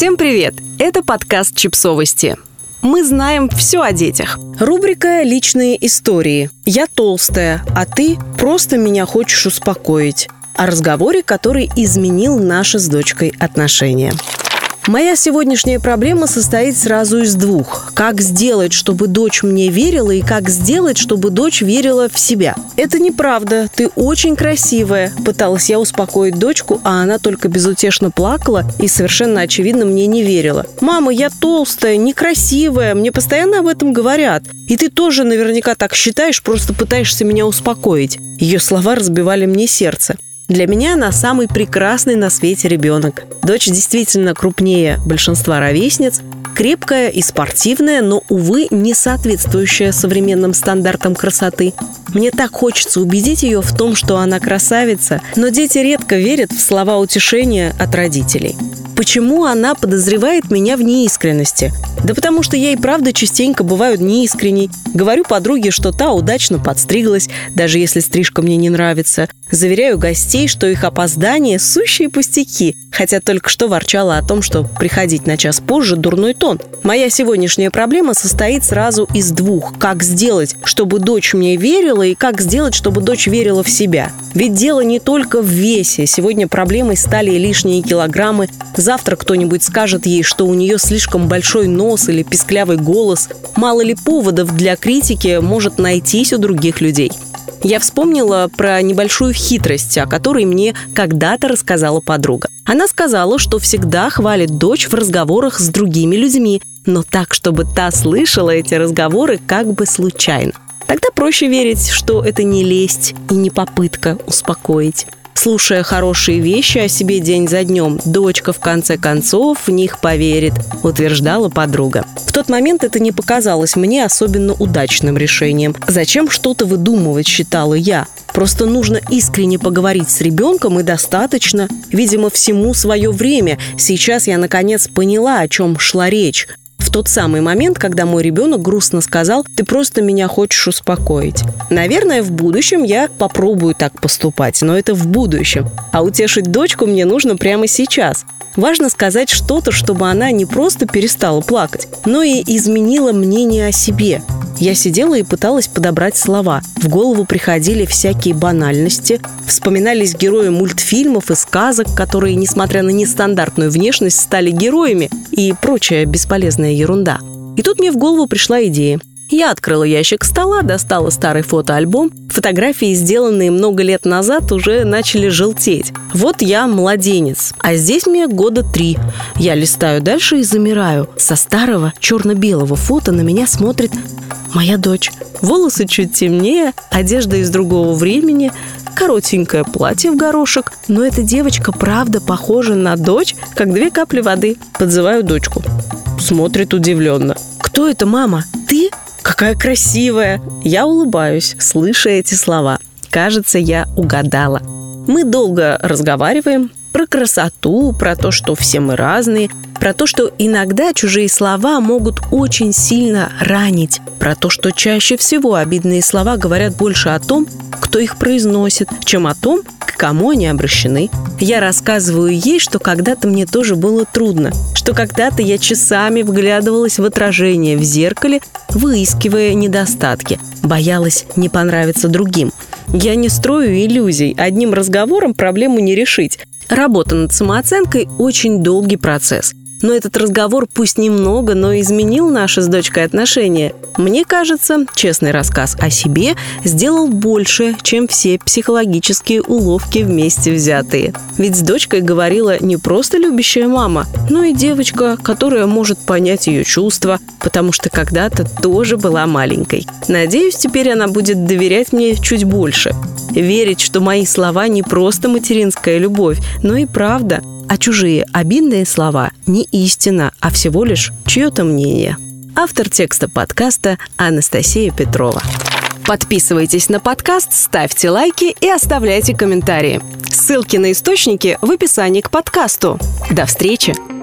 Всем привет! Это подкаст «Чипсовости». Мы знаем все о детях. Рубрика «Личные истории». Я толстая, а ты просто меня хочешь успокоить. О разговоре, который изменил наши с дочкой отношения. Моя сегодняшняя проблема состоит сразу из двух. Как сделать, чтобы дочь мне верила, и как сделать, чтобы дочь верила в себя. Это неправда. Ты очень красивая. Пыталась я успокоить дочку, а она только безутешно плакала и совершенно очевидно мне не верила. «Мама, я толстая, некрасивая, мне постоянно об этом говорят. И ты тоже наверняка так считаешь, просто пытаешься меня успокоить». Ее слова разбивали мне сердце. Для меня она самый прекрасный на свете ребенок. Дочь действительно крупнее большинства ровесниц, крепкая и спортивная, но, увы, не соответствующая современным стандартам красоты. Мне так хочется убедить ее в том, что она красавица, но дети редко верят в слова утешения от родителей. Почему она подозревает меня в неискренности? Да потому что я и правда частенько бываю неискренней. Говорю подруге, что та удачно подстриглась, даже если стрижка мне не нравится. Заверяю гостей, что их опоздание – сущие пустяки, хотя только что ворчала о том, что приходить на час позже – дурной тон. Моя сегодняшняя проблема состоит сразу из двух. Как сделать, чтобы дочь мне верила, и как сделать, чтобы дочь верила в себя. Ведь дело не только в весе. Сегодня проблемой стали лишние килограммы, Завтра кто-нибудь скажет ей, что у нее слишком большой нос или писклявый голос. Мало ли поводов для критики может найтись у других людей. Я вспомнила про небольшую хитрость, о которой мне когда-то рассказала подруга. Она сказала, что всегда хвалит дочь в разговорах с другими людьми, но так, чтобы та слышала эти разговоры как бы случайно. Тогда проще верить, что это не лесть и не попытка успокоить. Слушая хорошие вещи о себе день за днем, дочка в конце концов в них поверит, утверждала подруга. В тот момент это не показалось мне особенно удачным решением. Зачем что-то выдумывать, считала я. Просто нужно искренне поговорить с ребенком и достаточно. Видимо, всему свое время. Сейчас я наконец поняла, о чем шла речь в тот самый момент, когда мой ребенок грустно сказал, ты просто меня хочешь успокоить. Наверное, в будущем я попробую так поступать, но это в будущем. А утешить дочку мне нужно прямо сейчас. Важно сказать что-то, чтобы она не просто перестала плакать, но и изменила мнение о себе. Я сидела и пыталась подобрать слова. В голову приходили всякие банальности, вспоминались герои мультфильмов и сказок, которые, несмотря на нестандартную внешность, стали героями и прочая бесполезная ерунда. И тут мне в голову пришла идея. Я открыла ящик стола, достала старый фотоальбом. Фотографии, сделанные много лет назад, уже начали желтеть. Вот я младенец, а здесь мне года три. Я листаю дальше и замираю. Со старого черно-белого фото на меня смотрит моя дочь. Волосы чуть темнее, одежда из другого времени, коротенькое платье в горошек, но эта девочка правда похожа на дочь, как две капли воды. Подзываю дочку. Смотрит удивленно. «Кто это, мама? Ты?» «Какая красивая!» Я улыбаюсь, слыша эти слова. Кажется, я угадала. Мы долго разговариваем про красоту, про то, что все мы разные, про то, что иногда чужие слова могут очень сильно ранить, про то, что чаще всего обидные слова говорят больше о том, кто их произносит, чем о том, кому они обращены. Я рассказываю ей, что когда-то мне тоже было трудно, что когда-то я часами вглядывалась в отражение в зеркале, выискивая недостатки, боялась не понравиться другим. Я не строю иллюзий, одним разговором проблему не решить. Работа над самооценкой – очень долгий процесс. Но этот разговор пусть немного, но изменил наши с дочкой отношения. Мне кажется, честный рассказ о себе сделал больше, чем все психологические уловки вместе взятые. Ведь с дочкой говорила не просто любящая мама, но и девочка, которая может понять ее чувства, потому что когда-то тоже была маленькой. Надеюсь, теперь она будет доверять мне чуть больше. Верить, что мои слова не просто материнская любовь, но и правда – а чужие обидные слова не истина, а всего лишь чье-то мнение. Автор текста подкаста Анастасия Петрова. Подписывайтесь на подкаст, ставьте лайки и оставляйте комментарии. Ссылки на источники в описании к подкасту. До встречи!